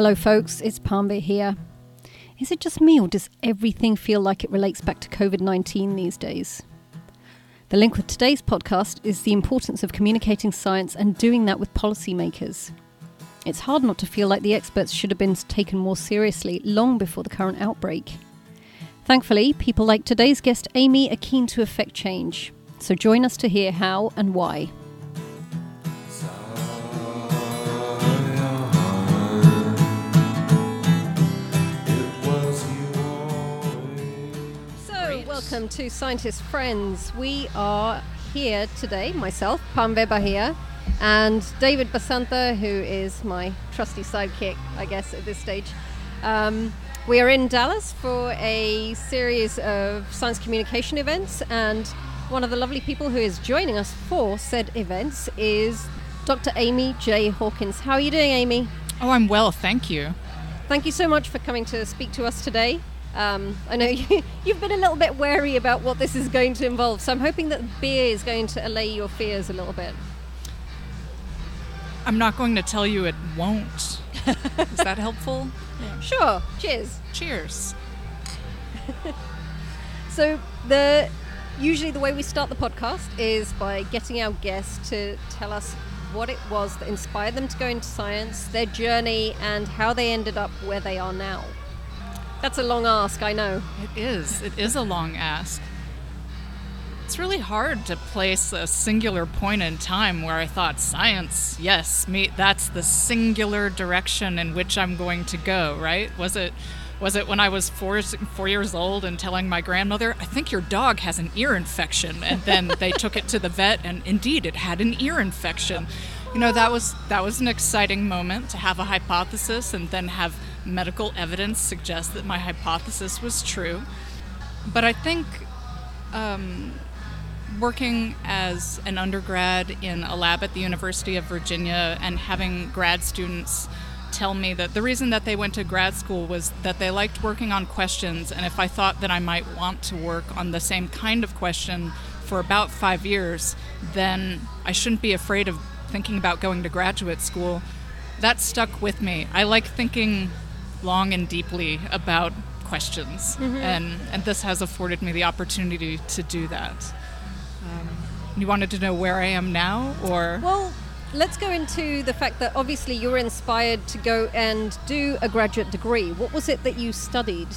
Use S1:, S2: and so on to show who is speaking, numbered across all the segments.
S1: Hello, folks, it's Palmvir here. Is it just me, or does everything feel like it relates back to COVID 19 these days? The link with today's podcast is the importance of communicating science and doing that with policymakers. It's hard not to feel like the experts should have been taken more seriously long before the current outbreak. Thankfully, people like today's guest Amy are keen to affect change. So join us to hear how and why. Welcome to Scientist Friends. We are here today, myself, Palmvir Bahia, and David Basantha, who is my trusty sidekick, I guess, at this stage. Um, we are in Dallas for a series of science communication events, and one of the lovely people who is joining us for said events is Dr. Amy J. Hawkins. How are you doing, Amy?
S2: Oh, I'm well, thank you.
S1: Thank you so much for coming to speak to us today. Um, I know you, you've been a little bit wary about what this is going to involve, so I'm hoping that beer is going to allay your fears a little bit.
S2: I'm not going to tell you it won't. Is that helpful?
S1: Sure. Cheers.
S2: Cheers.
S1: So the usually the way we start the podcast is by getting our guests to tell us what it was that inspired them to go into science, their journey, and how they ended up where they are now. That's a long ask, I know.
S2: It is. It is a long ask. It's really hard to place a singular point in time where I thought science, yes, me that's the singular direction in which I'm going to go, right? Was it was it when I was four, four years old and telling my grandmother, I think your dog has an ear infection? And then they took it to the vet, and indeed it had an ear infection. You know, that was, that was an exciting moment to have a hypothesis and then have medical evidence suggests that my hypothesis was true. But I think um, working as an undergrad in a lab at the University of Virginia and having grad students tell me that the reason that they went to grad school was that they liked working on questions, and if I thought that I might want to work on the same kind of question for about five years, then I shouldn't be afraid of thinking about going to graduate school. That stuck with me. I like thinking long and deeply about questions, and, and this has afforded me the opportunity to do that. Um, you wanted to know where I am now, or?
S1: Well, let's go into the fact that obviously you were inspired to go and do a graduate degree. What was it that you studied?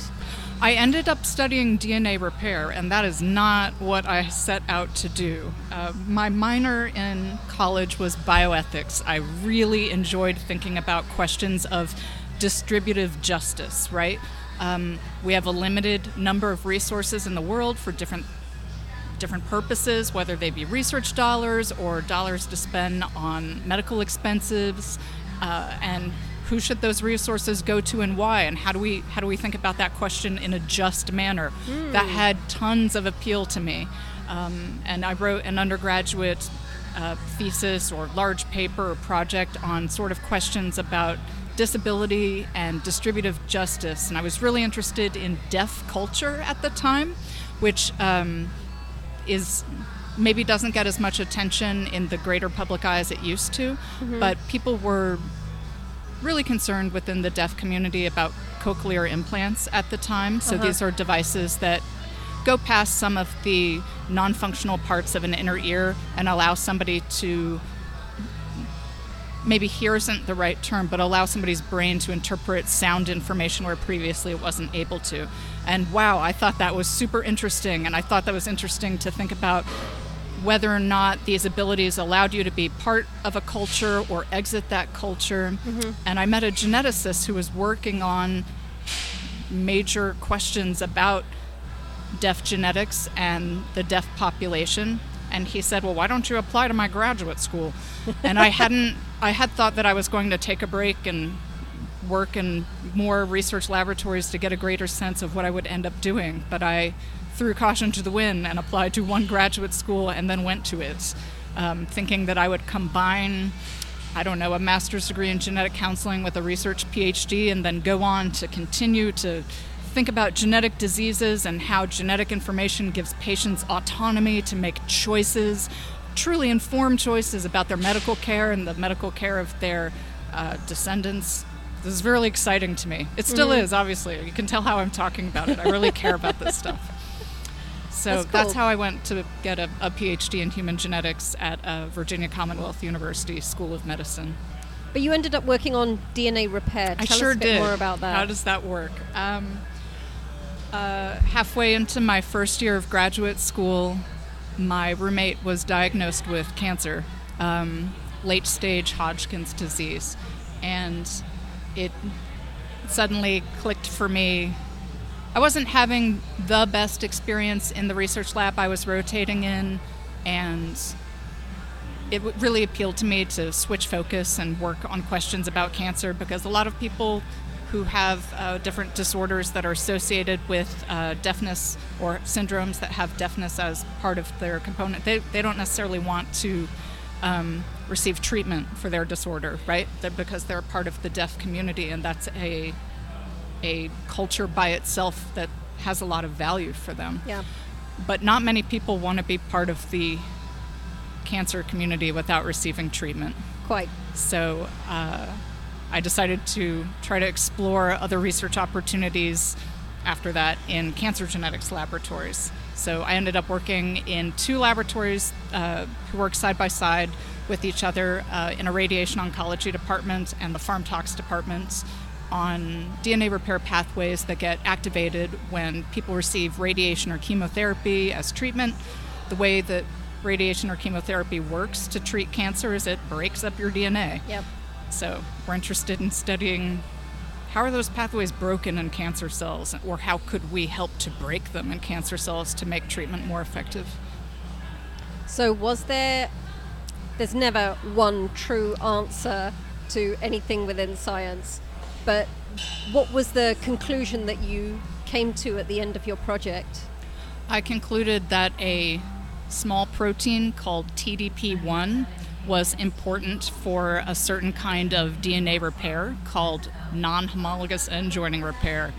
S2: I ended up studying DNA repair, and that is not what I set out to do. Uh, my minor in college was bioethics. I really enjoyed thinking about questions of distributive justice, right? Um, we have a limited number of resources in the world for different different purposes, whether they be research dollars or dollars to spend on medical expenses, uh, and who should those resources go to and why, and how do we how do we think about that question in a just manner? That had tons of appeal to me, um, and I wrote an undergraduate uh, thesis or large paper or project on sort of questions about disability and distributive justice, and I was really interested in deaf culture at the time, which um, is maybe doesn't get as much attention in the greater public eye as it used to, but people were really concerned within the deaf community about cochlear implants at the time. So these are devices that go past some of the non functional parts of an inner ear and allow somebody to maybe hear isn't the right term, but allow somebody's brain to interpret sound information where previously it wasn't able to. And wow, I thought that was super interesting. And I thought that was interesting to think about whether or not these abilities allowed you to be part of a culture or exit that culture. Mm-hmm. And I met a geneticist who was working on major questions about deaf genetics and the deaf population. And he said, Well, why don't you apply to my graduate school? and I hadn't, I had thought that I was going to take a break and work in more research laboratories to get a greater sense of what I would end up doing. But I threw caution to the wind and applied to one graduate school and then went to it, um, thinking that I would combine, I don't know, a master's degree in genetic counseling with a research PhD and then go on to continue to think about genetic diseases and how genetic information gives patients autonomy to make choices, truly informed choices about their medical care and the medical care of their uh, descendants. this is really exciting to me. It still
S1: Mhm.
S2: is, obviously. You can tell how I'm talking about it. I really care about this stuff. So
S1: That's
S2: that's, how I went to get a, a PhD in human genetics at uh, Virginia Commonwealth University School of Medicine.
S1: But you ended up working on DNA repair.
S2: I sure
S1: us a bit
S2: did.
S1: more about that.
S2: How does that work? Um, uh, halfway into my first year of graduate school, my roommate was diagnosed with cancer, um, late stage Hodgkin's disease, and it suddenly clicked for me. I wasn't having the best experience in the research lab I was rotating in, and it really appealed to me to switch focus and work on questions about cancer because a lot of people who have uh, different disorders that are associated with uh, deafness or syndromes that have deafness as part of their component, they, they don't necessarily want to um, receive treatment for their disorder, right? They're, because they're part of the deaf community, and that's a a culture by itself that has a lot of value for them
S1: Yeah.
S2: but not many people want to be part of the cancer community without receiving treatment.
S1: Quite.
S2: So uh, I decided to try to explore other research opportunities after that in cancer genetics laboratories. So I ended up working in two laboratories uh, who work side by side with each other uh, in a radiation oncology department and the pharm tox departments on DNA repair pathways that get activated when people receive radiation or chemotherapy as treatment. The way that radiation or chemotherapy works to treat cancer is it breaks up your DNA.
S1: Yep.
S2: So we're interested in studying how are those pathways broken in cancer cells, or how could we help to break them in cancer cells to make treatment more effective?
S1: So was there? There's never one true answer to anything within science, but what was the conclusion that you came to at the end of your project?
S2: I concluded that a small protein called TDP1 was important for a certain kind of DNA repair called non-homologous end joining repair.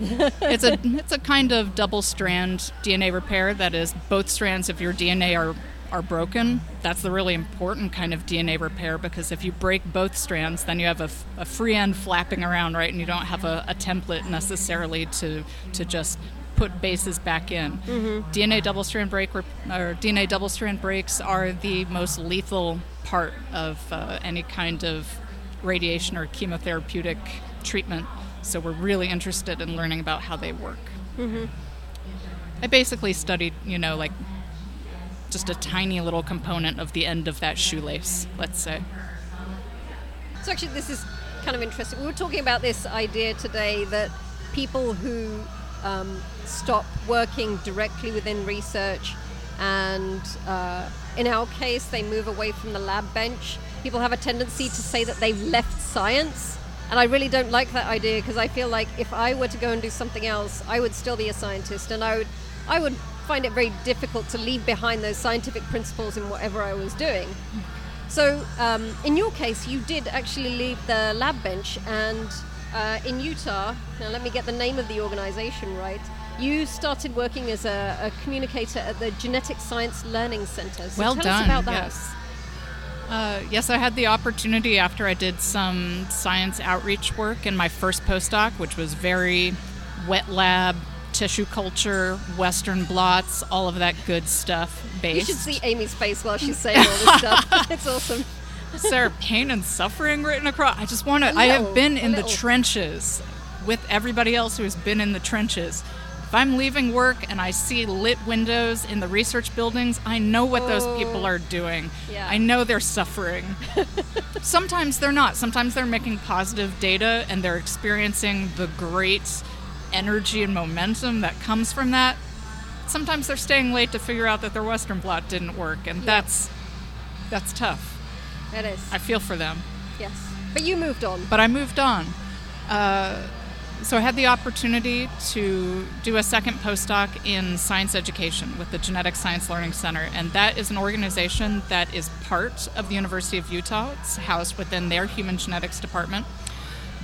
S2: it's a it's a kind of double strand DNA repair that is both strands of your DNA are are broken. That's the really important kind of DNA repair because if you break both strands, then you have a, a free end flapping around, right? And you don't have a, a template necessarily to to just put bases back in. DNA double strand break or DNA double strand breaks are the most lethal part of uh, any kind of radiation or chemotherapeutic treatment. So we're really interested in learning about how they work. I basically studied, you know, like just a tiny little component of the end of that shoelace, let's say.
S1: So actually, this is kind of interesting. We were talking about this idea today that people who um, stop working directly within research, and uh, in our case, they move away from the lab bench. People have a tendency to say that they've left science, and I really don't like that idea because I feel like if I were to go and do something else, I would still be a scientist, and I would, I would find it very difficult to leave behind those scientific principles in whatever I was doing. So, um, in your case, you did actually leave the lab bench, and uh, in Utah, now let me get the name of the organization right. You started working as a, a communicator at the Genetic Science Learning Center. So
S2: well
S1: tell
S2: done.
S1: us about that.
S2: Yes. Uh, yes, I had the opportunity after I did some science outreach work in my first postdoc, which was very wet lab, tissue culture, Western blots, all of that good stuff based.
S1: You should see Amy's face while she's saying all this stuff. It's awesome.
S2: Is there pain and suffering written across? I just want to. I have been in the trenches with everybody else who has been in the trenches. If I'm leaving work and I see lit windows in the research buildings, I know what those oh. people
S1: Oh.
S2: are doing.
S1: Yeah.
S2: I know they're suffering. Sometimes they're not. Sometimes they're making positive data and they're experiencing the great energy and momentum that comes from that. Sometimes they're staying late to figure out that their Western blot didn't work, and that's that's tough.
S1: It is.
S2: I feel for them.
S1: yes. But you moved on.
S2: But I moved on. Uh, so I had the opportunity to do a second postdoc in science education with the Genetic Science Learning Center, and that is an organization that is part of the University of Utah. It's housed within their human genetics department.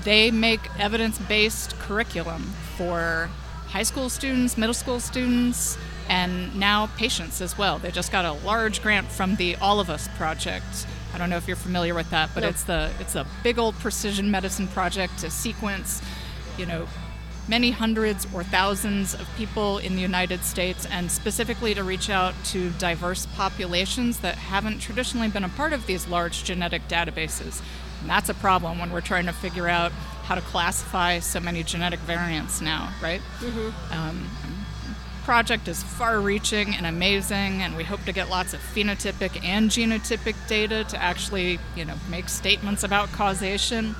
S2: They make evidence based curriculum for high school students, middle school students, and now patients as well. They just got a large grant from the All of Us project I don't know if you're familiar with that, but
S1: No.
S2: it's the it's a big old precision medicine project to sequence, you know, many hundreds or thousands of people in the United States and specifically to reach out to diverse populations that haven't traditionally been a part of these large genetic databases. And that's a problem when we're trying to figure out how to classify so many genetic variants now, right? Um, project is far-reaching and amazing, and we hope to get lots of phenotypic and genotypic data to actually, you know, make statements about causation.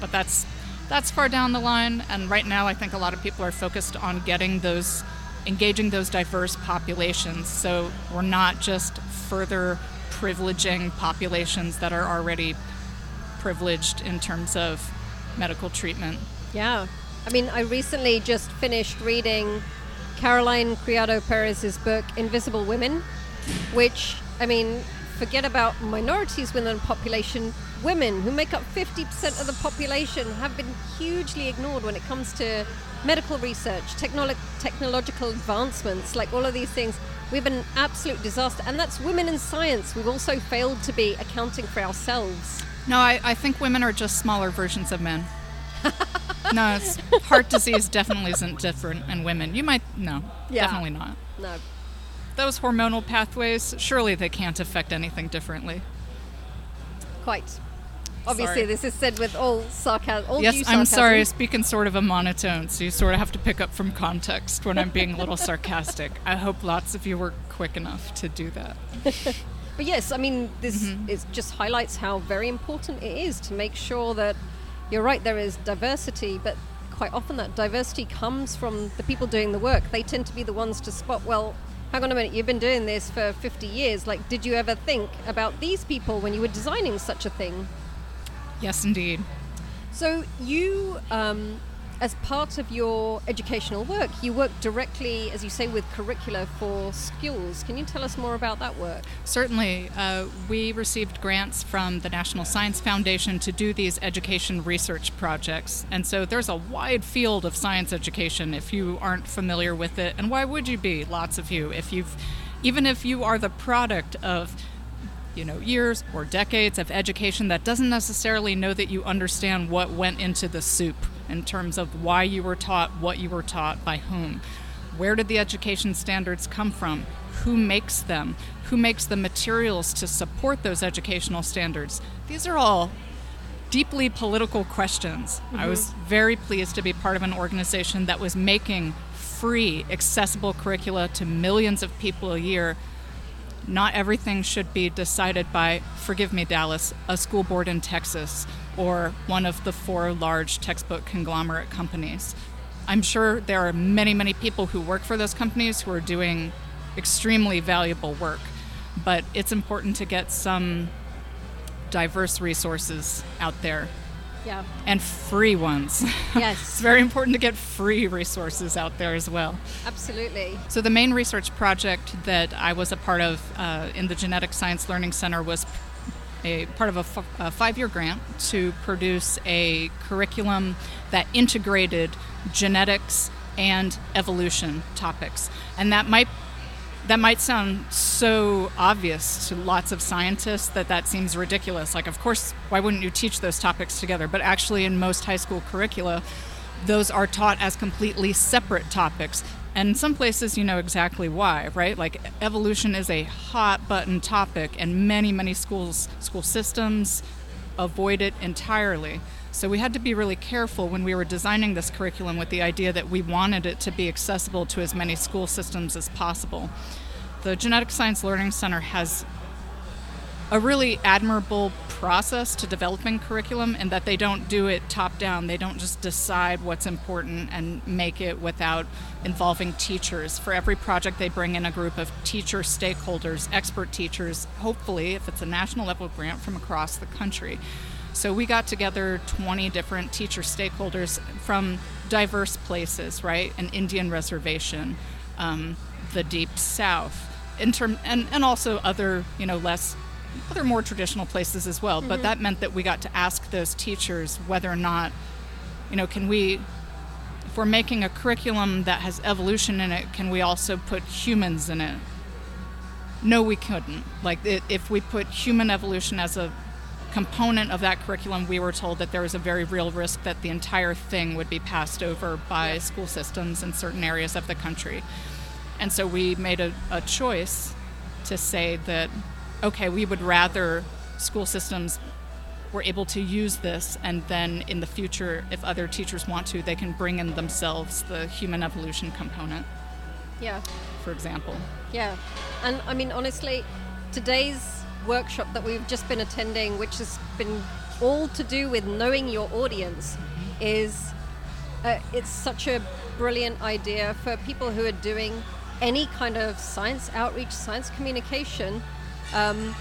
S2: But that's that's far down the line, and right now I think a lot of people are focused on getting those, engaging those diverse populations. So we're not just further privileging populations that are already privileged in terms of medical treatment.
S1: Yeah. I mean, I recently just finished reading Caroline Criado Perez's book, Invisible Women, which, I mean, forget about minorities within the population. Women, who make up 50% of the population, have been hugely ignored when it comes to medical research, technolo- technological advancements, like all of these things. We have been an absolute disaster, and that's women in science. We've also failed to be accounting for ourselves.
S2: No, I, I think women are just smaller versions of men. no, it's, heart disease definitely isn't different in women. You might, no,
S1: Yeah.
S2: definitely not.
S1: No.
S2: Those hormonal pathways, surely they can't affect anything differently.
S1: Quite. Obviously,
S2: Sorry.
S1: this is said with all sarcasm. All
S2: yes,
S1: sarcasm.
S2: I'm sorry, I speak in sort of a monotone, so you sort of have to pick up from context when I'm being a little sarcastic. I hope lots of you were quick enough to do that.
S1: But yes, I mean, this
S2: Mm-hmm.
S1: is just highlights how very important it is to make sure that you're right. There is diversity, but quite often that diversity comes from the people doing the work. They tend to be the ones to spot. Well, hang on a minute. You've been doing this for 50 years. Like, did you ever think about these people when you were designing such a thing?
S2: Yes, indeed.
S1: So you, um, as part of your educational work, you work directly, as you say, with curricula for schools. Can you tell us more about that work?
S2: Certainly, uh, we received grants from the National Science Foundation to do these education research projects. And so there's a wide field of science education if you aren't familiar with it. And why would you be? Lots of you. If you've, even if you are the product of you know, years or decades of education that doesn't necessarily know that you understand what went into the soup in terms of why you were taught, what you were taught, by whom. Where did the education standards come from? Who makes them? Who makes the materials to support those educational standards? These are all deeply political questions. I mm-hmm. was very pleased to be part of an organization that was making free, accessible curricula to millions of people a year not everything should be decided by, forgive me, Dallas, a school board in Texas or one of the four large textbook conglomerate companies. I'm sure there are many, many people who work for those companies who are doing extremely valuable work, but it's important to get some diverse resources out there
S1: Yeah.
S2: and free ones.
S1: Yes.
S2: it's very important to get free resources out there as well.
S1: Absolutely.
S2: So the main research project that I was a part of uh, in the Genetic Science Learning Center was a part of a, f- a five-year grant to produce a curriculum that integrated genetics and evolution topics, and that might that might sound so obvious to lots of scientists that that seems ridiculous. Like, of course, why wouldn't you teach those topics together? But actually, in most high school curricula, those are taught as completely separate topics. And some places, you know exactly why, right? Like, evolution is a hot button topic, and many, many schools, school systems avoid it entirely. So we had to be really careful when we were designing this curriculum with the idea that we wanted it to be accessible to as many school systems as possible. The Genetic Science Learning Center has a really admirable process to developing curriculum in that they don't do it top down. They don't just decide what's important and make it without involving teachers. For every project, they bring in a group of teacher stakeholders, expert teachers, hopefully, if it's a national level grant, from across the country. So we got together 20 different teacher stakeholders from diverse places, right? An Indian reservation, um, the Deep South, term, and, and also other, you know, less other more traditional places as well. But mm-hmm. that meant that we got to ask those teachers whether or not, you know, can we, if we're making a curriculum that has evolution in it, can we also put humans in it? no, we couldn't. Like, it, if we put human evolution as a component of that curriculum, we were told that there was a very real risk that the entire thing would be passed over by
S1: Yeah.
S2: school systems in certain areas of the country. And so we made a, a choice to say that, okay, we would rather school systems were able to use this, and then in the future, if other teachers want to, they can bring in themselves the human evolution component,
S1: Yeah.
S2: for example.
S1: Yeah, and I mean, honestly, today's workshop that we've just been attending, which has been all to do with knowing your audience, is uh, it's such a brilliant idea for people who are doing any kind of science outreach, science communication. Um,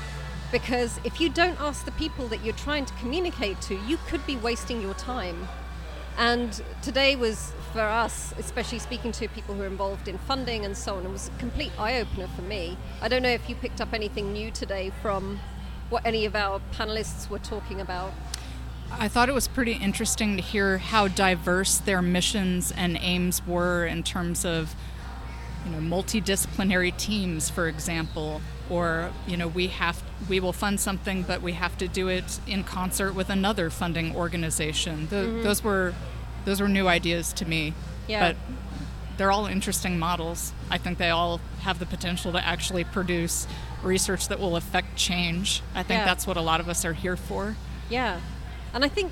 S1: because if you don't ask the people that you're trying to communicate to, you could be wasting your time. And today was for us, especially speaking to people who are involved in funding and so on, it was a complete eye opener for me. I don't know if you picked up anything new today from what any of our panelists were talking about.
S2: I thought it was pretty interesting to hear how diverse their missions and aims were in terms of, you know, multidisciplinary teams, for example, or you know, we have we will fund something, but we have to do it in concert with another funding organization. Th mm-hmm. Those were those were new ideas to me,
S1: Yeah.
S2: but they're all interesting models. I think they all have the potential to actually produce research that will affect change. I think
S1: Yeah.
S2: that's what a lot of us are here for.
S1: Yeah, and I think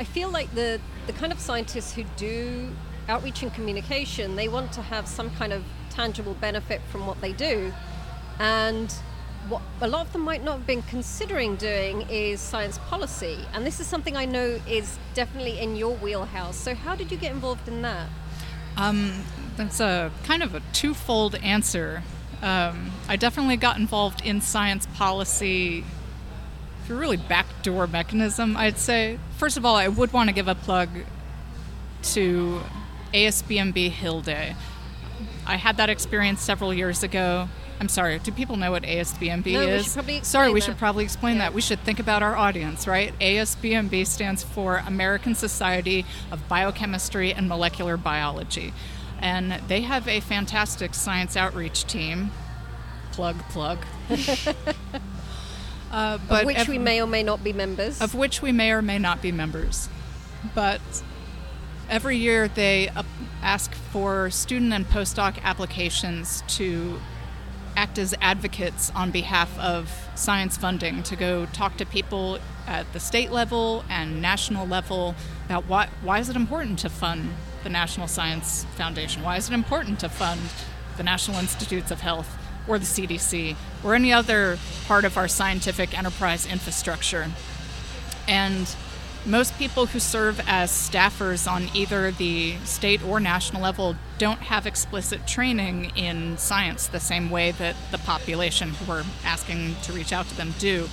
S1: I feel like the the kind of scientists who do outreach and communication, they want to have some kind of tangible benefit from what they do, and what a lot of them might not have been considering doing is science policy, and this is something I know is definitely in your wheelhouse. So how did you get involved in that?
S2: Um, that's a kind of a twofold answer. Um, I definitely got involved in science policy through really backdoor mechanism, I'd say. First of all, I would want to give a plug to ASBMB Hill Day. I had that experience several years ago. I'm sorry, do people know what ASBMB
S1: No,
S2: is?
S1: probably
S2: sorry, we
S1: that.
S2: should probably explain
S1: Yeah.
S2: that. We should think about our audience, right? ASBMB stands for American Society of Biochemistry and Molecular Biology. And they have a fantastic science outreach team. Plug, plug. uh, but
S1: of which
S2: ev-
S1: we may or may not be members.
S2: of which we may or may not be members. But every year they ask for student and postdoc applications to act as advocates on behalf of science funding to go talk to people at the state level and national level about why, why is it important to fund the National Science Foundation? Why is it important to fund the National Institutes of Health or the CDC or any other part of our scientific enterprise infrastructure? And most people who serve as staffers on either the state or national level don't have explicit training in science the same way that the population who we're asking to reach out to them do.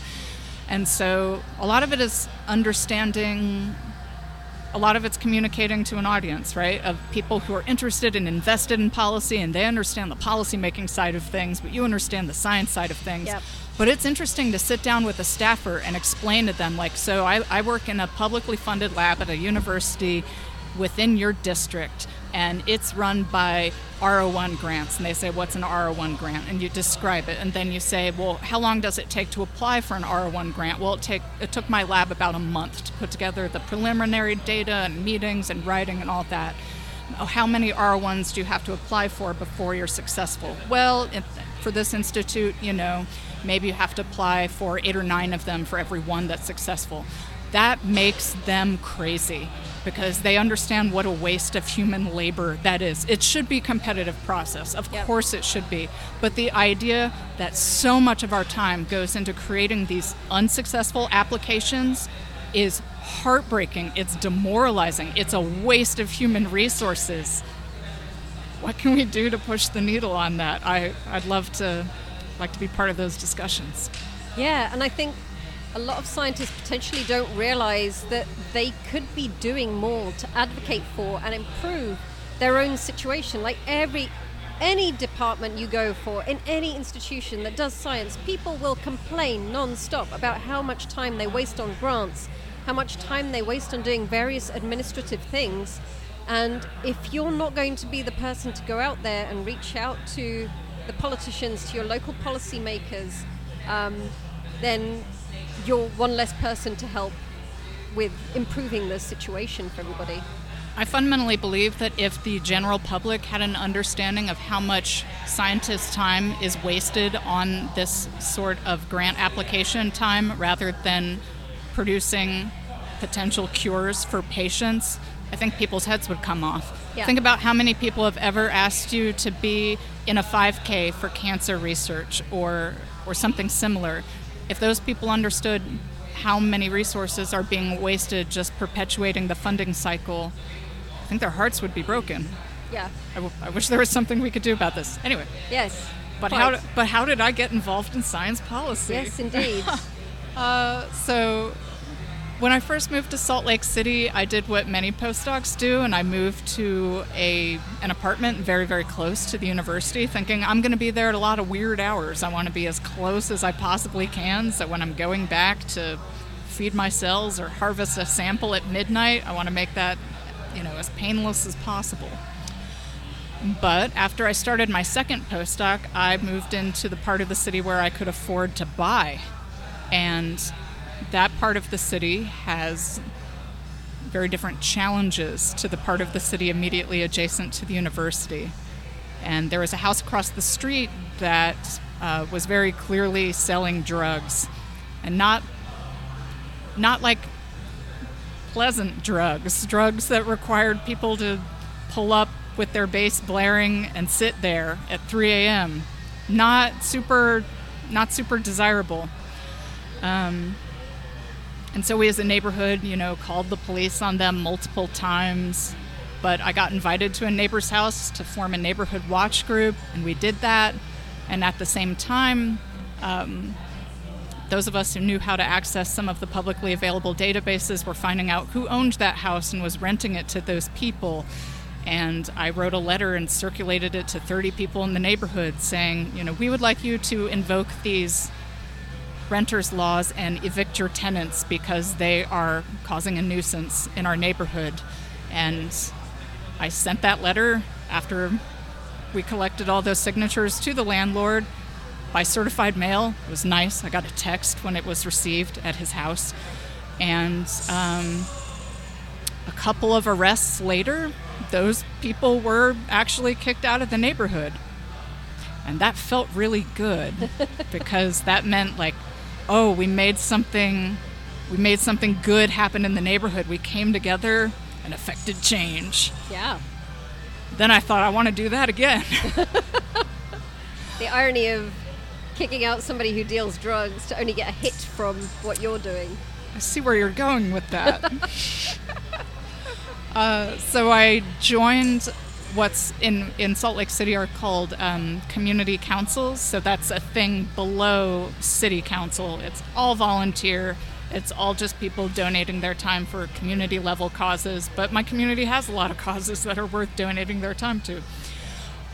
S2: And so a lot of it is understanding a lot of it's communicating to an audience, right? Of people who are interested and invested in policy and they understand the policy making side of things, but you understand the science side of things.
S1: Yep.
S2: But it's interesting to sit down with a staffer and explain to them, like, so I, I work in a publicly funded lab at a university within your district, and it's run by R01 grants. And they say, What's an R01 grant? And you describe it. And then you say, Well, how long does it take to apply for an R01 grant? Well, it, take, it took my lab about a month to put together the preliminary data and meetings and writing and all that. How many R1s do you have to apply for before you're successful? Well, if, for this institute, you know, maybe you have to apply for eight or nine of them for every one that's successful. That makes them crazy because they understand what a waste of human labor that is. It should be a competitive process. Of
S1: Yep.
S2: course it should be. But the idea that so much of our time goes into creating these unsuccessful applications is heartbreaking. It's demoralizing. It's a waste of human resources. What can we do to push the needle on that? I, I'd love to like to be part of those discussions.
S1: Yeah, and I think a lot of scientists potentially don't realize that they could be doing more to advocate for and improve their own situation. Like every any department you go for in any institution that does science, people will complain non-stop about how much time they waste on grants, how much time they waste on doing various administrative things. And if you're not going to be the person to go out there and reach out to the politicians, to your local policymakers, um, then you're one less person to help with improving the situation for everybody.
S2: I fundamentally believe that if the general public had an understanding of how much scientists' time is wasted on this sort of grant application time rather than producing potential cures for patients, I think people's heads would come off.
S1: Yeah.
S2: Think about how many people have ever asked you to be in a 5K for cancer research or, or something similar. If those people understood how many resources are being wasted just perpetuating the funding cycle, I think their hearts would be broken.
S1: Yeah.
S2: I, w- I wish there was something we could do about this. Anyway,
S1: Yes.
S2: but
S1: quite.
S2: how, but how did I get involved in science policy?
S1: Yes, indeed.
S2: Uh, so, when I first moved to Salt Lake City, I did what many postdocs do, and I moved to a an apartment very, very close to the university, thinking I'm going to be there at a lot of weird hours. I want to be as close as I possibly can, so when I'm going back to feed my cells or harvest a sample at midnight, I want to make that, you know, as painless as possible. But after I started my second postdoc, I moved into the part of the city where I could afford to buy. And that part of the city has very different challenges to the part of the city immediately adjacent to the university. And there was a house across the street that uh, was very clearly selling drugs, and not not like pleasant drugs, drugs that required people to pull up with their bass blaring and sit there at 3 a.m. Not super, not super desirable. Um, and so we, as a neighborhood, you know, called the police on them multiple times. But I got invited to a neighbor's house to form a neighborhood watch group, and we did that. And at the same time, um, those of us who knew how to access some of the publicly available databases were finding out who owned that house and was renting it to those people. And I wrote a letter and circulated it to 30 people in the neighborhood saying, you know, we would like you to invoke these renters laws and evict your tenants because they are causing a nuisance in our neighborhood. And I sent that letter after we collected all those signatures to the landlord by certified mail. It was nice. I got a text when it was received at his house. And um, a couple of arrests later, those people were actually kicked out of the neighborhood. And that felt really good because that meant like, oh, we made something we made something good happen in the neighborhood. We came together and affected change.
S1: yeah.
S2: Then I thought I want to do that again.
S1: The irony of kicking out somebody who deals drugs to only get a hit from what you're doing.
S2: I see where you're going with that. uh, so I joined what's in, in Salt Lake City are called um, community councils. So that's a thing below city council. It's all volunteer. It's all just people donating their time for community level causes. But my community has a lot of causes that are worth donating their time to.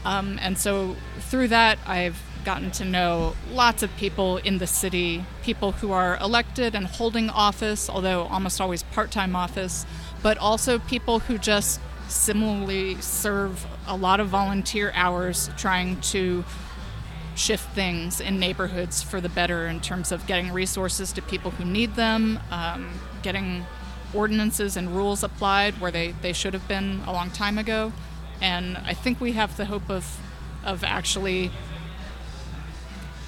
S2: Um, and so through that, I've gotten to know lots of people in the city, people who are elected and holding office, although almost always part time office, but also people who just similarly serve a lot of volunteer hours trying to shift things in neighborhoods for the better in terms of getting resources to people who need them, um, getting ordinances and rules applied where they, they should have been a long time ago. And I think we have the hope of, of actually,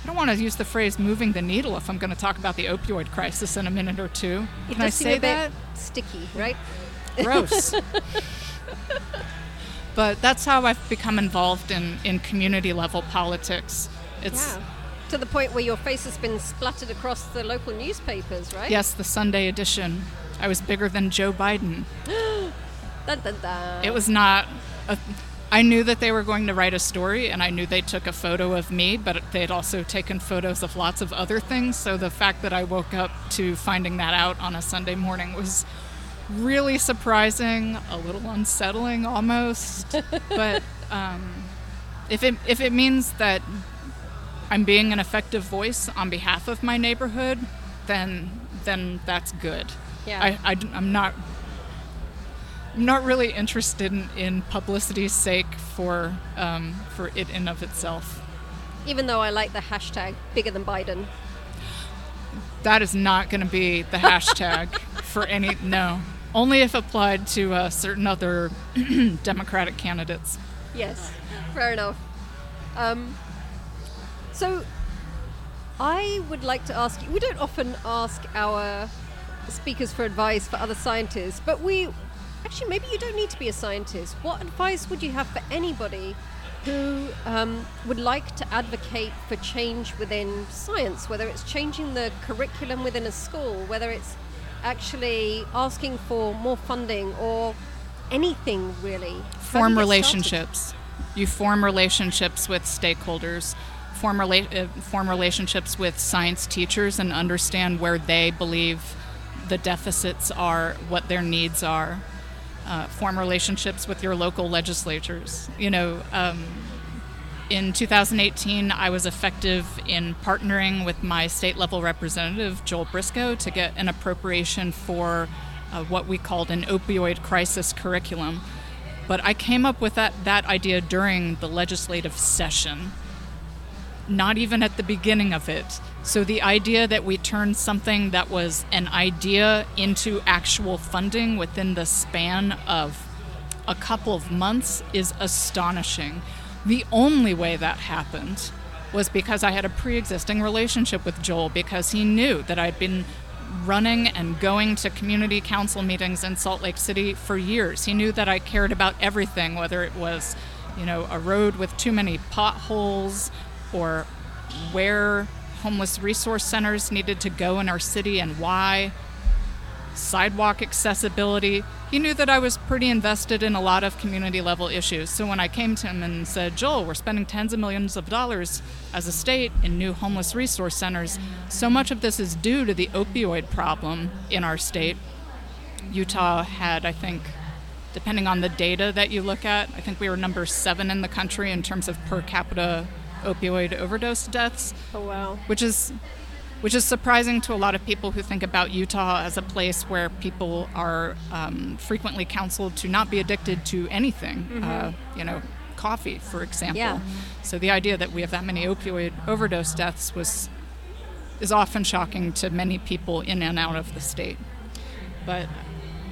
S2: I don't want to use the phrase moving the needle if I'm going to talk about the opioid crisis in a minute or two.
S1: It
S2: Can I say
S1: a bit
S2: that?
S1: sticky, right?
S2: Gross. but that's how I've become involved in, in community level politics. It's
S1: Yeah. To the point where your face has been splattered across the local newspapers, right?
S2: yes, the Sunday edition. I was bigger than Joe Biden.
S1: Dun, dun, dun.
S2: It was not. A, I knew that they were going to write a story, and I knew they took a photo of me, but they had also taken photos of lots of other things. So the fact that I woke up to finding that out on a Sunday morning was really surprising, a little unsettling almost. but um, if it if it means that I'm being an effective voice on behalf of my neighborhood, then then that's good.
S1: Yeah.
S2: I, I am not I'm not really interested in, in publicity's sake for um, for it in of itself.
S1: Even though I like the hashtag bigger than Biden.
S2: That is not going to be the hashtag for any, no. Only if applied to uh, certain other Democratic candidates.
S1: Yes, fair enough. Um, so, I would like to ask you. We don't often ask our speakers for advice for other scientists, but we actually maybe you don't need to be a scientist. What advice would you have for anybody who um, would like to advocate for change within science, whether it's changing the curriculum within a school, whether it's actually asking for more funding or anything really?
S2: Form relationships. You form relationships with stakeholders. Form, rela- uh, form relationships with science teachers and understand where they believe the deficits are, what their needs are. Uh, form relationships with your local legislatures. You know, um, in 2018, I was effective in partnering with my state level representative, Joel Briscoe, to get an appropriation for uh, what we called an opioid crisis curriculum. But I came up with that, that idea during the legislative session, not even at the beginning of it. So the idea that we turned something that was an idea into actual funding within the span of a couple of months is astonishing. The only way that happened was because I had a pre existing relationship with Joel because he knew that I'd been running and going to community council meetings in Salt Lake City for years. He knew that I cared about everything, whether it was, you know, a road with too many potholes or where homeless resource centers needed to go in our city and why, sidewalk accessibility. He knew that I was pretty invested in a lot of community level issues. So when I came to him and said, Joel, we're spending tens of millions of dollars as a state in new homeless resource centers, so much of this is due to the opioid problem in our state. Utah had, I think, depending on the data that you look at, I think we were number seven in the country in terms of per capita opioid overdose deaths.
S1: Oh wow!
S2: Which is which is surprising to a lot of people who think about Utah as a place where people are um, frequently counseled to not be addicted to anything. Mm-hmm. Uh, you know, coffee, for example.
S1: Yeah.
S2: So the idea that we have that many opioid overdose deaths was is often shocking to many people in and out of the state. But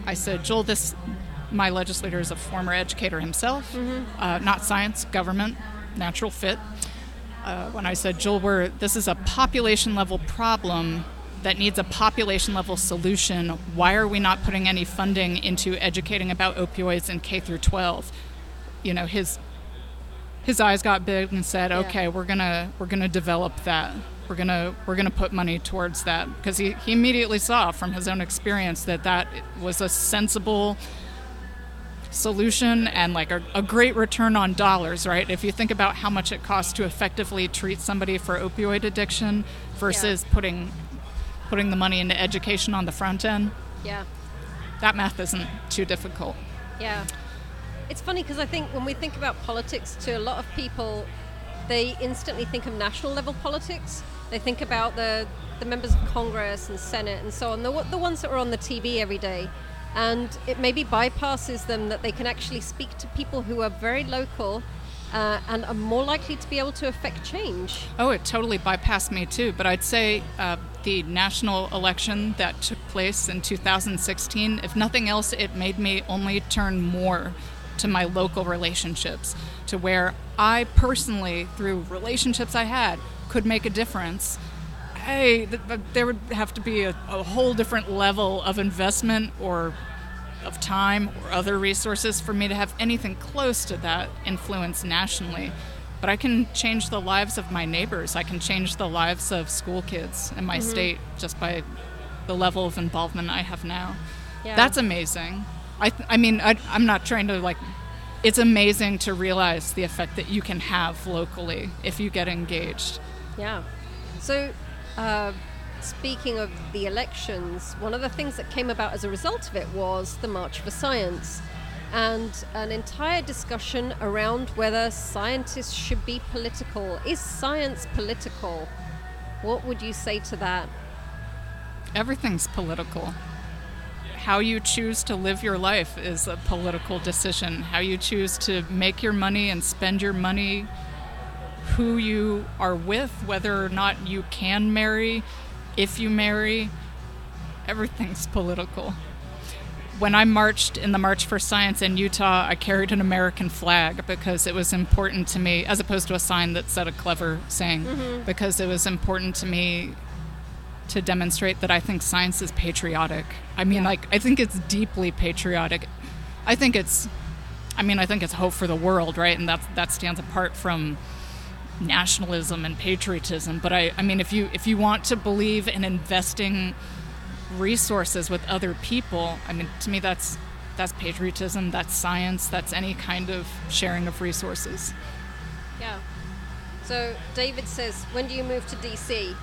S2: I said, Joel, this my legislator is a former educator himself, mm-hmm. uh, not science, government, natural fit uh, when I said, Joel, we're, this is a population level problem that needs a population level solution. Why are we not putting any funding into educating about opioids in K through 12? You know, his his eyes got big and said, yeah. "Okay, we're gonna we're gonna develop that. We're gonna we're gonna put money towards that." Because he, he immediately saw from his own experience that that was a sensible solution and like a, a, great return on dollars, right? If you think about how much it costs to effectively treat somebody for opioid addiction versus yeah. putting putting the money into education on the front end.
S1: Yeah.
S2: That math isn't too difficult.
S1: Yeah. It's funny because I think when we think about politics to a lot of people they instantly think of national level politics. They think about the the members of Congress and Senate and so on, the, the ones that are on the TV every day and it maybe bypasses them that they can actually speak to people who are very local uh, and are more likely to be able to affect change.
S2: Oh, it totally bypassed me too. But I'd say uh, the national election that took place in 2016, if nothing else, it made me only turn more to my local relationships, to where I personally, through relationships I had, could make a difference th- there would have to be a, a whole different level of investment or of time or other resources for me to have anything close to that influence nationally. But I can change the lives of my neighbors. I can change the lives of school kids in my mm-hmm. state just by the level of involvement I have now. Yeah. That's amazing. I, th- I mean, I, I'm not trying to like, it's amazing to realize the effect that you can have locally if you get engaged.
S1: Yeah. So uh, speaking of the elections, one of the things that came about as a result of it was the March for Science and an entire discussion around whether scientists should be political. Is science political? What would you say to that?
S2: Everything's political. How you choose to live your life is a political decision. How you choose to make your money and spend your money who you are with, whether or not you can marry, if you marry. Everything's political. When I marched in the March for Science in Utah, I carried an American flag because it was important to me, as opposed to a sign that said a clever saying, mm-hmm. because it was important to me to demonstrate that I think science is patriotic. I mean, yeah. like, I think it's deeply patriotic. I think it's, I mean, I think it's hope for the world, right? And that that stands apart from nationalism and patriotism. But I, I mean, if you if you want to believe in investing resources with other people, I mean, to me, that's that's patriotism. That's science. That's any kind of sharing of resources.
S1: Yeah. So David says, when do you move to DC?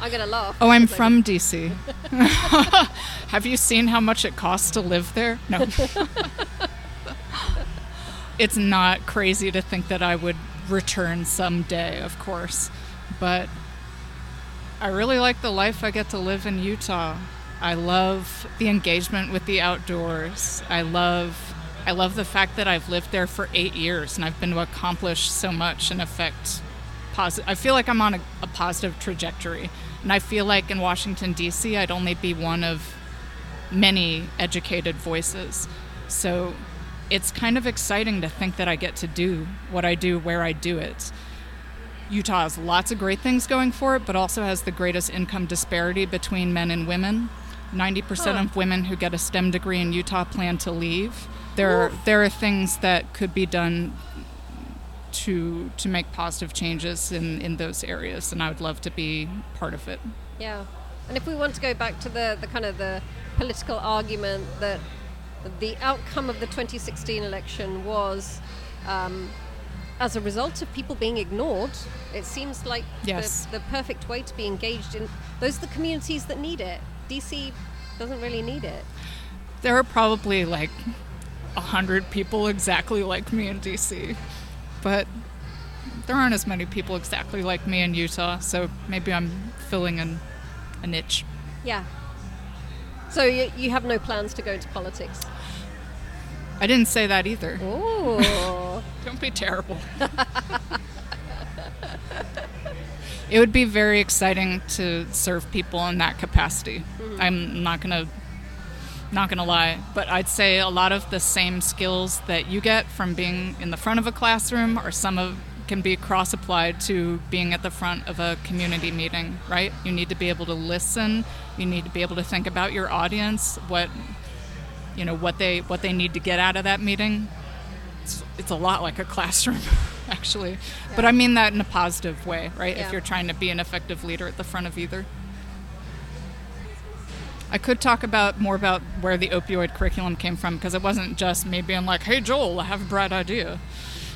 S1: I'm gonna laugh.
S2: Oh, I'm from DC. Have you seen how much it costs to live there? No. it's not crazy to think that I would return someday, of course, but I really like the life I get to live in Utah. I love the engagement with the outdoors. I love I love the fact that I've lived there for 8 years and I've been to accomplish so much and affect positive I feel like I'm on a, a positive trajectory. And I feel like in Washington, D.C., I'd only be one of many educated voices. So it's kind of exciting to think that I get to do what I do where I do it. Utah has lots of great things going for it, but also has the greatest income disparity between men and women. 90% huh. of women who get a STEM degree in Utah plan to leave. There are, there are things that could be done to to make positive changes in in those areas, and I would love to be part of it.
S1: Yeah, and if we want to go back to the the kind of the political argument that the outcome of the 2016 election was. Um, as a result of people being ignored, it seems like yes. the, the perfect way to be engaged in. Those are the communities that need it. DC doesn't really need it.
S2: There are probably like a hundred people exactly like me in DC but there aren't as many people exactly like me in Utah, so maybe I'm filling in a niche.
S1: Yeah. So you, you have no plans to go into politics?
S2: I didn't say that either.
S1: Oh.
S2: Don't be terrible. it would be very exciting to serve people in that capacity. Mm-hmm. I'm not going to not gonna lie, but I'd say a lot of the same skills that you get from being in the front of a classroom are some of can be cross applied to being at the front of a community meeting, right? You need to be able to listen, you need to be able to think about your audience, what you know, what they what they need to get out of that meeting. It's, it's a lot like a classroom actually. Yeah. But I mean that in a positive way, right? Yeah. If you're trying to be an effective leader at the front of either. I could talk about more about where the opioid curriculum came from because it wasn't just me being like, "Hey Joel, I have a bright idea."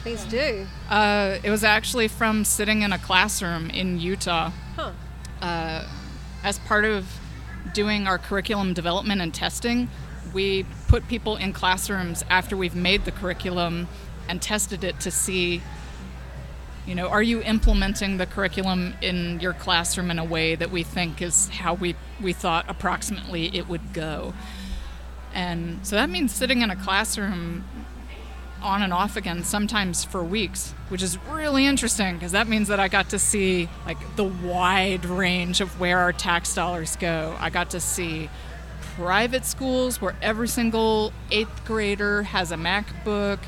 S1: Please do.
S2: Uh, it was actually from sitting in a classroom in Utah.
S1: Huh.
S2: Uh, as part of doing our curriculum development and testing, we put people in classrooms after we've made the curriculum and tested it to see you know, are you implementing the curriculum in your classroom in a way that we think is how we, we thought approximately it would go? And so that means sitting in a classroom on and off again, sometimes for weeks, which is really interesting because that means that I got to see like the wide range of where our tax dollars go. I got to see private schools where every single eighth grader has a MacBook,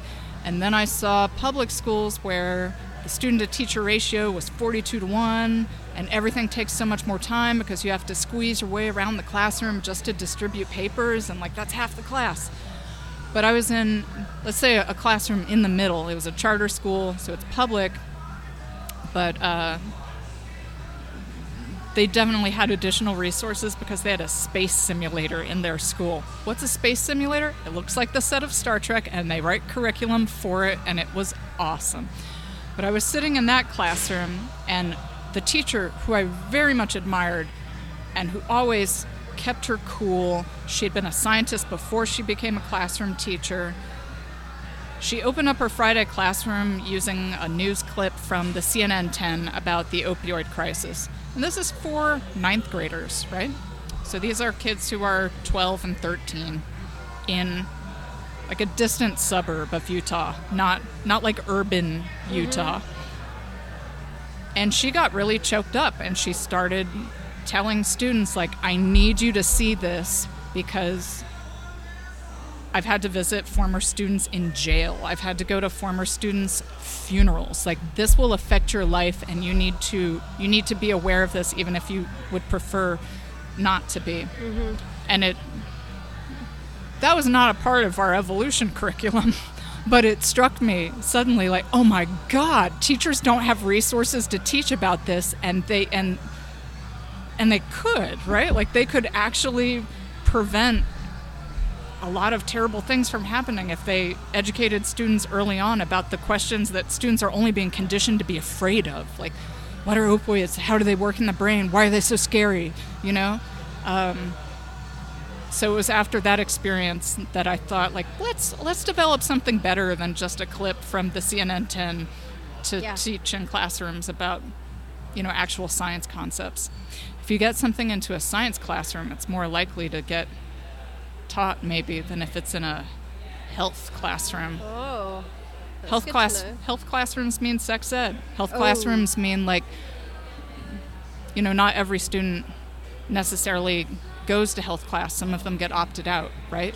S2: and then I saw public schools where the student to teacher ratio was 42 to 1, and everything takes so much more time because you have to squeeze your way around the classroom just to distribute papers, and like that's half the class. But I was in, let's say, a classroom in the middle. It was a charter school, so it's public, but uh, they definitely had additional resources because they had a space simulator in their school. What's a space simulator? It looks like the set of Star Trek, and they write curriculum for it, and it was awesome. But I was sitting in that classroom, and the teacher, who I very much admired and who always kept her cool, she had been a scientist before she became a classroom teacher. She opened up her Friday classroom using a news clip from the CNN 10 about the opioid crisis. And this is for ninth graders, right? So these are kids who are 12 and 13 in like a distant suburb of Utah, not not like urban Utah. Mm-hmm. And she got really choked up and she started telling students, like, I need you to see this because I've had to visit former students in jail. I've had to go to former students' funerals. Like this will affect your life and you need to you need to be aware of this even if you would prefer not to be. Mm-hmm. And it that was not a part of our evolution curriculum. But it struck me suddenly like, oh my god, teachers don't have resources to teach about this and they and and they could, right? Like they could actually prevent a lot of terrible things from happening if they educated students early on about the questions that students are only being conditioned to be afraid of. Like what are opioids? How do they work in the brain? Why are they so scary? You know? Um, so it was after that experience that i thought like let's let's develop something better than just a clip from the cnn 10 to yeah. teach in classrooms about you know actual science concepts if you get something into a science classroom it's more likely to get taught maybe than if it's in a health classroom.
S1: Oh.
S2: Health class health classrooms mean sex ed. Health oh. classrooms mean like you know, not every student necessarily goes to health class. Some of them get opted out, right?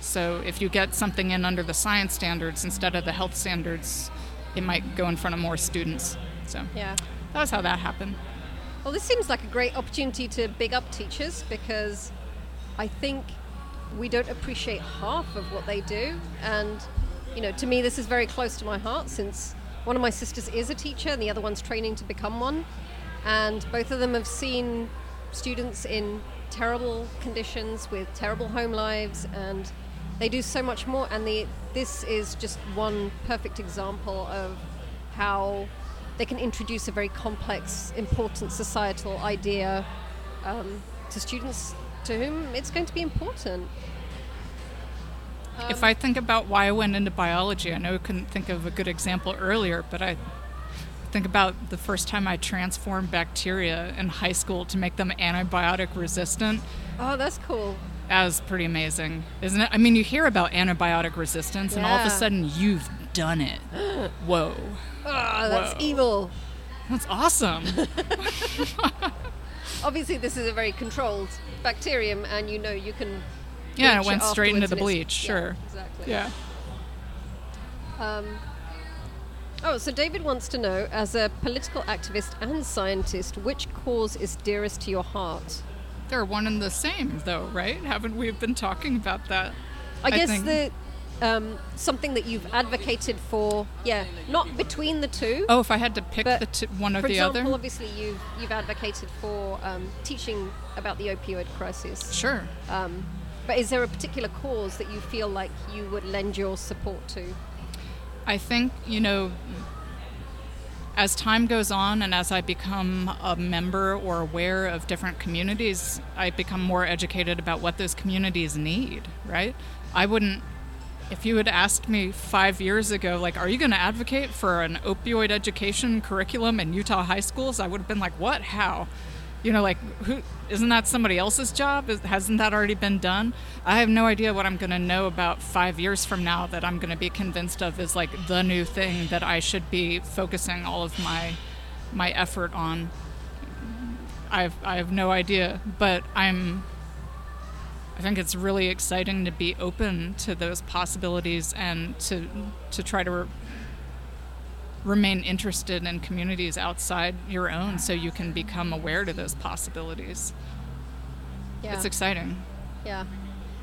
S2: So if you get something in under the science standards instead of the health standards, it might go in front of more students. So
S1: yeah.
S2: that was how that happened.
S1: Well, this seems like a great opportunity to big up teachers because I think we don't appreciate half of what they do. And, you know, to me, this is very close to my heart since one of my sisters is a teacher and the other one's training to become one. And both of them have seen students in terrible conditions with terrible home lives and they do so much more and the, this is just one perfect example of how they can introduce a very complex important societal idea um, to students to whom it's going to be important.
S2: Um, if I think about why I went into biology, I know I couldn't think of a good example earlier, but I think about the first time I transformed bacteria in high school to make them antibiotic resistant.
S1: Oh, that's cool.
S2: That was pretty amazing, isn't it? I mean, you hear about antibiotic resistance, yeah. and all of a sudden you've done it. Whoa.
S1: Oh, that's Whoa. evil.
S2: That's awesome.
S1: Obviously, this is a very controlled bacterium, and you know you can.
S2: Yeah, it went straight into the bleach. Sure.
S1: Yeah, exactly.
S2: Yeah.
S1: Um, oh, so David wants to know, as a political activist and scientist, which cause is dearest to your heart?
S2: They're one and the same, though, right? Haven't we been talking about that?
S1: I, I guess think. the um, something that you've advocated for, yeah, not between the two.
S2: Oh, if I had to pick the t- one or
S1: the
S2: example,
S1: other. obviously you've you've advocated for um, teaching about the opioid crisis.
S2: Sure.
S1: Um, but is there a particular cause that you feel like you would lend your support to?
S2: I think you know. As time goes on and as I become a member or aware of different communities, I become more educated about what those communities need, right? I wouldn't if you had asked me five years ago, like, are you going to advocate for an opioid education curriculum in Utah high schools? I would have been like, what? How? You know, like, who? Isn't that somebody else's job? Is, hasn't that already been done? I have no idea what I'm going to know about five years from now that I'm going to be convinced of is like the new thing that I should be focusing all of my my effort on. I've I have no idea, but I'm I think it's really exciting to be open to those possibilities and to to try to re- remain interested in communities outside your own so you can become aware to those possibilities. Yeah. It's exciting.
S1: Yeah.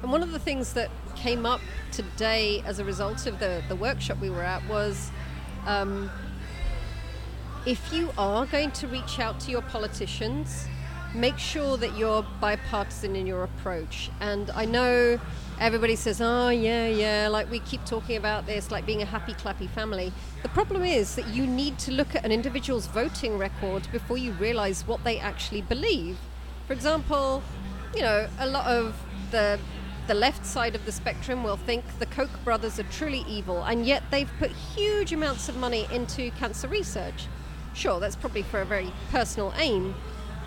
S1: And one of the things that came up today as a result of the, the workshop we were at was um, if you are going to reach out to your politicians, make sure that you're bipartisan in your approach. And I know everybody says, oh, yeah, yeah, like we keep talking about this, like being a happy, clappy family. The problem is that you need to look at an individual's voting record before you realize what they actually believe. For example, you know, a lot of the the left side of the spectrum will think the Koch brothers are truly evil, and yet they've put huge amounts of money into cancer research. Sure, that's probably for a very personal aim,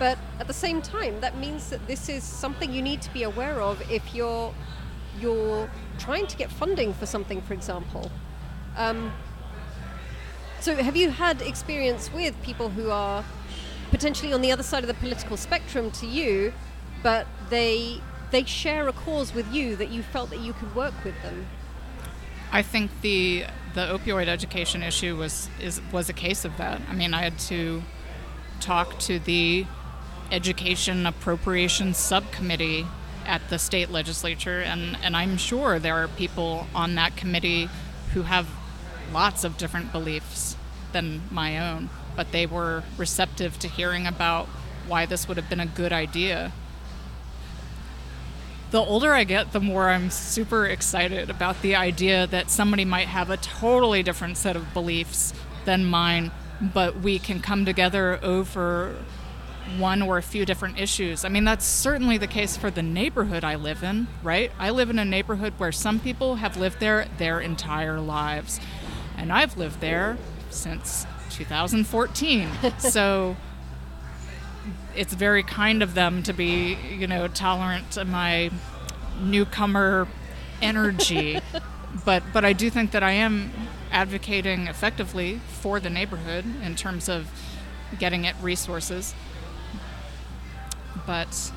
S1: but at the same time, that means that this is something you need to be aware of if you're you're trying to get funding for something, for example. Um, So, have you had experience with people who are potentially on the other side of the political spectrum to you, but they they share a cause with you that you felt that you could work with them?
S2: I think the the opioid education issue was is was a case of that. I mean, I had to talk to the education appropriations subcommittee at the state legislature and, and I'm sure there are people on that committee who have lots of different beliefs than my own, but they were receptive to hearing about why this would have been a good idea. The older I get, the more I'm super excited about the idea that somebody might have a totally different set of beliefs than mine, but we can come together over one or a few different issues. I mean, that's certainly the case for the neighborhood I live in, right? I live in a neighborhood where some people have lived there their entire lives. And I've lived there since 2014. so it's very kind of them to be, you know, tolerant to my newcomer energy. but but I do think that I am advocating effectively for the neighborhood in terms of getting it resources. But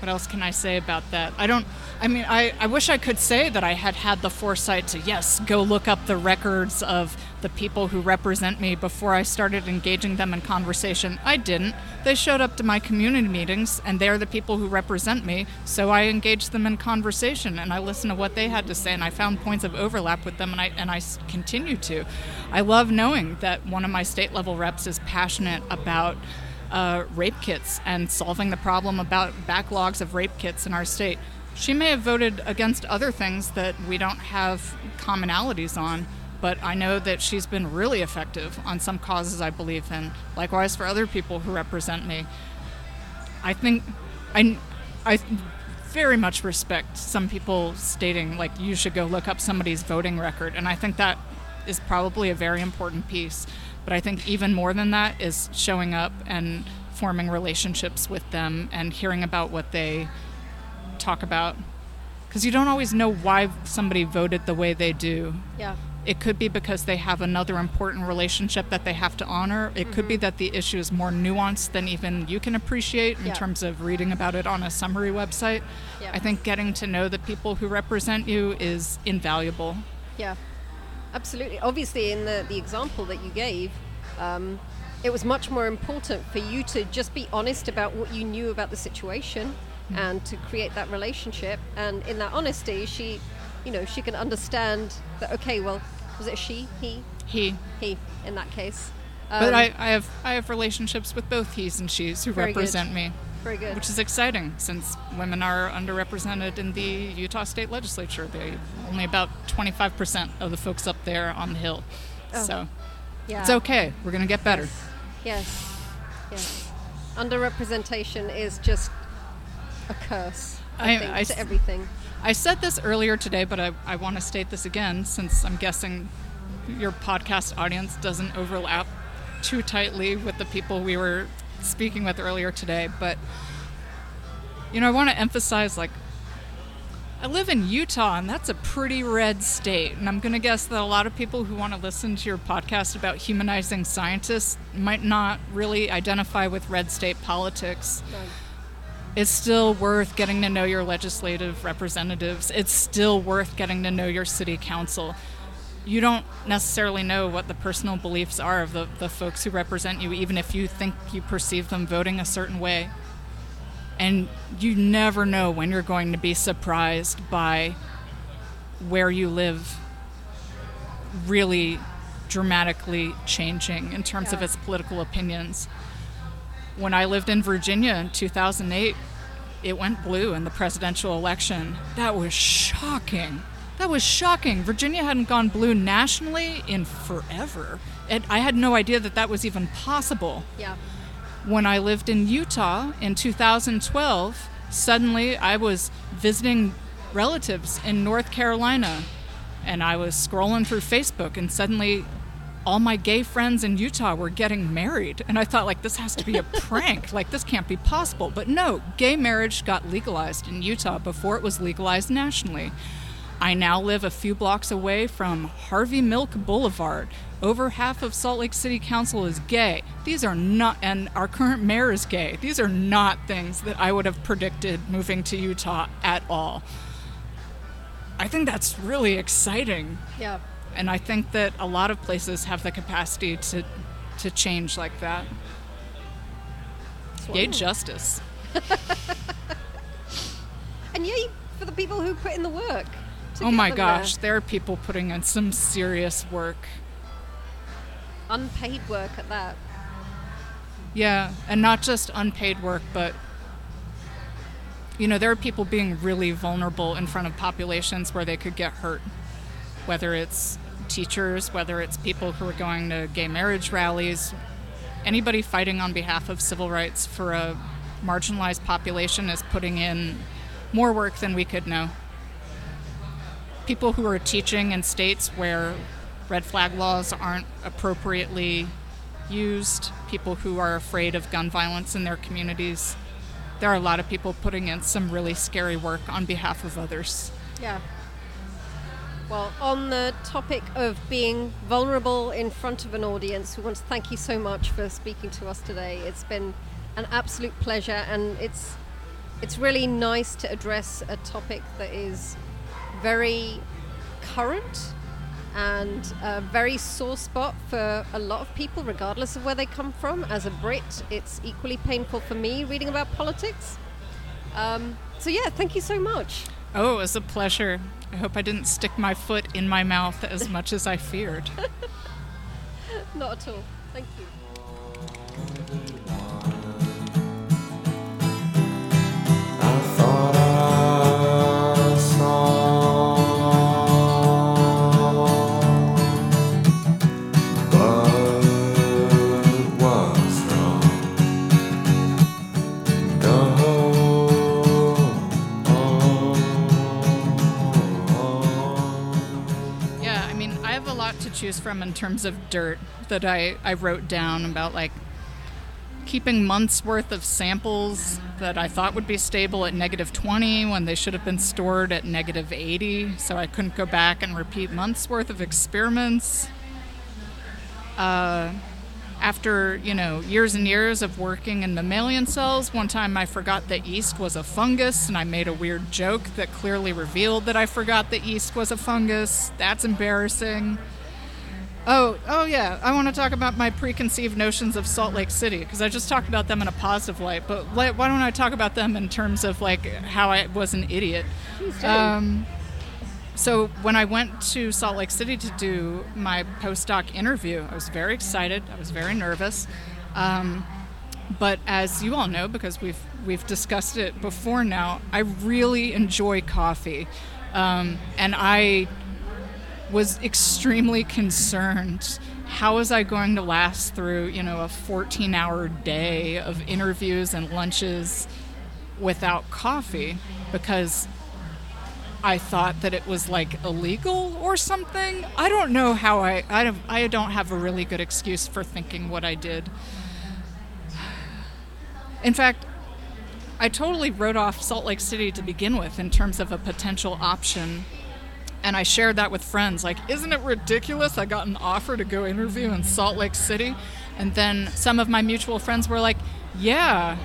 S2: what else can I say about that? I don't, I mean, I, I wish I could say that I had had the foresight to, yes, go look up the records of the people who represent me before I started engaging them in conversation. I didn't. They showed up to my community meetings, and they're the people who represent me, so I engaged them in conversation and I listened to what they had to say, and I found points of overlap with them, and I, and I continue to. I love knowing that one of my state level reps is passionate about uh, rape kits and solving the problem about backlogs of rape kits in our state. She may have voted against other things that we don't have commonalities on, but I know that she's been really effective on some causes I believe in. Likewise for other people who represent me. I think I, I very much respect some people stating like you should go look up somebody's voting record, and I think that is probably a very important piece. But I think even more than that is showing up and forming relationships with them and hearing about what they talk about. Because you don't always know why somebody voted the way they do.
S1: Yeah.
S2: It could be because they have another important relationship that they have to honor. It mm-hmm. could be mm-hmm. that the issue is more nuanced than even you can appreciate in yeah. terms of reading about it on a summary website. Yeah. I think getting to know the people who represent you is invaluable.
S1: Yeah. Absolutely. Obviously, in the, the example that you gave, um, it was much more important for you to just be honest about what you knew about the situation mm. and to create that relationship. And in that honesty, she, you know, she can understand that. Okay, well, was it she, he,
S2: he,
S1: he? In that case.
S2: Um, but I, I have I have relationships with both he's and she's who represent
S1: good.
S2: me.
S1: Very good.
S2: Which is exciting since women are underrepresented in the Utah state legislature. They only about 25% of the folks up there on the Hill. Oh. So yeah. it's okay. We're going to get better.
S1: Yes. Yes. Underrepresentation is just a curse, I, I think, I, to everything.
S2: I said this earlier today, but I, I want to state this again since I'm guessing your podcast audience doesn't overlap too tightly with the people we were speaking with earlier today, but you know, I want to emphasize like I live in Utah, and that's a pretty red state. And I'm going to guess that a lot of people who want to listen to your podcast about humanizing scientists might not really identify with red state politics. It's still worth getting to know your legislative representatives. It's still worth getting to know your city council you don't necessarily know what the personal beliefs are of the, the folks who represent you, even if you think you perceive them voting a certain way. And you never know when you're going to be surprised by where you live really dramatically changing in terms yeah. of its political opinions. When I lived in Virginia in 2008, it went blue in the presidential election. That was shocking. That was shocking. Virginia hadn't gone blue nationally in forever. And I had no idea that that was even possible.
S1: Yeah.
S2: When I lived in Utah in 2012, suddenly I was visiting relatives in North Carolina and I was scrolling through Facebook and suddenly all my gay friends in Utah were getting married and I thought like this has to be a prank like this can't be possible but no gay marriage got legalized in Utah before it was legalized nationally I now live a few blocks away from Harvey Milk Boulevard. Over half of Salt Lake City Council is gay. These are not, and our current mayor is gay. These are not things that I would have predicted moving to Utah at all. I think that's really exciting.
S1: Yeah.
S2: And I think that a lot of places have the capacity to, to change like that. Yay, justice.
S1: And yay for the people who put in the work.
S2: Oh my gosh,
S1: there.
S2: there are people putting in some serious work.
S1: Unpaid work at that.
S2: Yeah, and not just unpaid work, but you know, there are people being really vulnerable in front of populations where they could get hurt. Whether it's teachers, whether it's people who are going to gay marriage rallies, anybody fighting on behalf of civil rights for a marginalized population is putting in more work than we could know. People who are teaching in states where red flag laws aren't appropriately used, people who are afraid of gun violence in their communities. There are a lot of people putting in some really scary work on behalf of others.
S1: Yeah. Well, on the topic of being vulnerable in front of an audience, we want to thank you so much for speaking to us today. It's been an absolute pleasure, and it's it's really nice to address a topic that is very current and a very sore spot for a lot of people, regardless of where they come from. As a Brit, it's equally painful for me reading about politics. Um, so yeah, thank you so much.
S2: Oh, it was a pleasure. I hope I didn't stick my foot in my mouth as much as I feared.
S1: Not at all. Thank you.
S2: Choose from in terms of dirt that I, I wrote down about like keeping months worth of samples that I thought would be stable at negative 20 when they should have been stored at negative 80, so I couldn't go back and repeat months worth of experiments. Uh, after you know years and years of working in mammalian cells, one time I forgot that yeast was a fungus, and I made a weird joke that clearly revealed that I forgot that yeast was a fungus. That's embarrassing. Oh, oh yeah. I want to talk about my preconceived notions of Salt Lake City because I just talked about them in a positive light. But why don't I talk about them in terms of like how I was an idiot? Um, so when I went to Salt Lake City to do my postdoc interview, I was very excited. I was very nervous. Um, but as you all know, because we've we've discussed it before now, I really enjoy coffee, um, and I was extremely concerned. How was I going to last through, you know, a 14-hour day of interviews and lunches without coffee? Because I thought that it was like illegal or something. I don't know how I I I don't have a really good excuse for thinking what I did. In fact, I totally wrote off Salt Lake City to begin with in terms of a potential option. And I shared that with friends. Like, isn't it ridiculous? I got an offer to go interview in Salt Lake City. And then some of my mutual friends were like, yeah,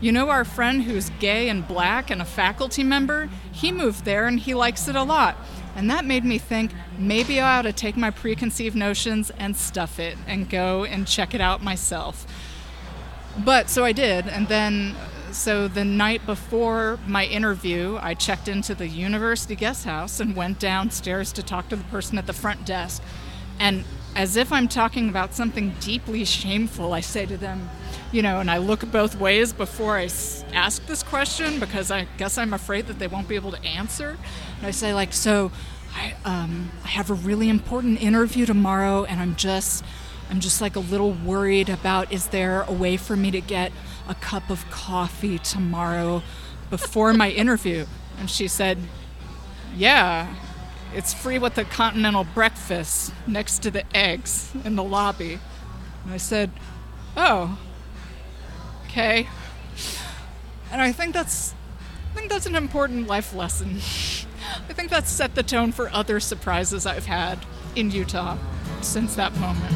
S2: you know our friend who's gay and black and a faculty member? He moved there and he likes it a lot. And that made me think maybe I ought to take my preconceived notions and stuff it and go and check it out myself. But so I did, and then so the night before my interview, I checked into the university guest house and went downstairs to talk to the person at the front desk. And as if I'm talking about something deeply shameful, I say to them, you know, and I look both ways before I ask this question because I guess I'm afraid that they won't be able to answer. And I say, like, so I, um, I have a really important interview tomorrow, and I'm just, I'm just like a little worried about is there a way for me to get a cup of coffee tomorrow before my interview? And she said, yeah, it's free with the continental breakfast next to the eggs in the lobby. And I said, oh, okay. And I think that's, I think that's an important life lesson. I think that's set the tone for other surprises I've had in Utah since that moment.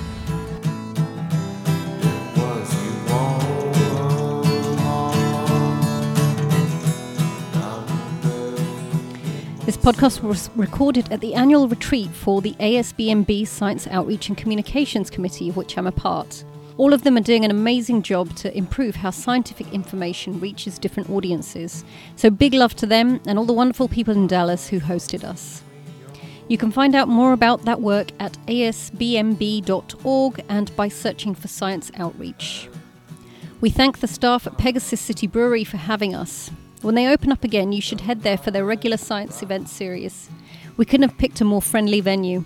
S1: This podcast was recorded at the annual retreat for the ASBMB Science Outreach and Communications Committee, of which I'm a part. All of them are doing an amazing job to improve how scientific information reaches different audiences. So, big love to them and all the wonderful people in Dallas who hosted us. You can find out more about that work at asbmb.org and by searching for Science Outreach. We thank the staff at Pegasus City Brewery for having us. When they open up again, you should head there for their regular science event series. We couldn't have picked a more friendly venue.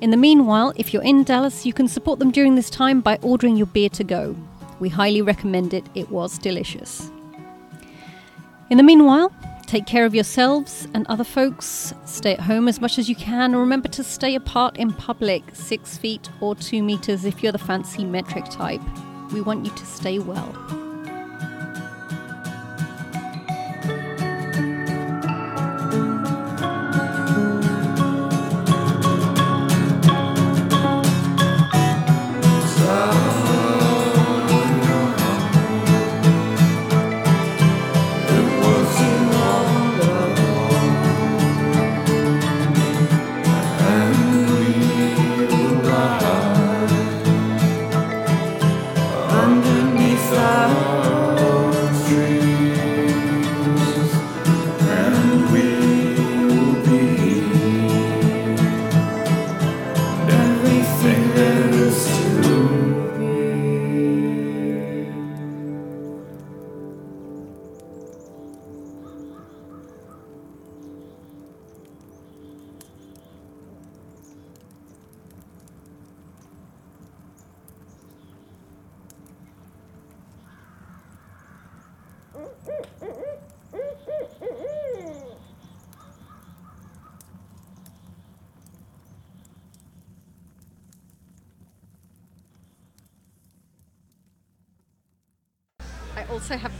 S1: In the meanwhile, if you're in Dallas, you can support them during this time by ordering your beer to go. We highly recommend it, it was delicious. In the meanwhile, take care of yourselves and other folks. Stay at home as much as you can, remember to stay apart in public six feet or two meters if you're the fancy metric type. We want you to stay well.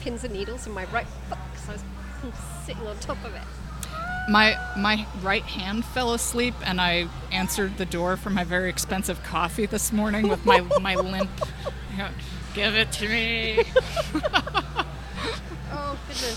S1: Pins and needles in my right foot because I was sitting on top of it.
S2: My my right hand fell asleep, and I answered the door for my very expensive coffee this morning with my my limp. Give it to me.
S1: Oh, goodness.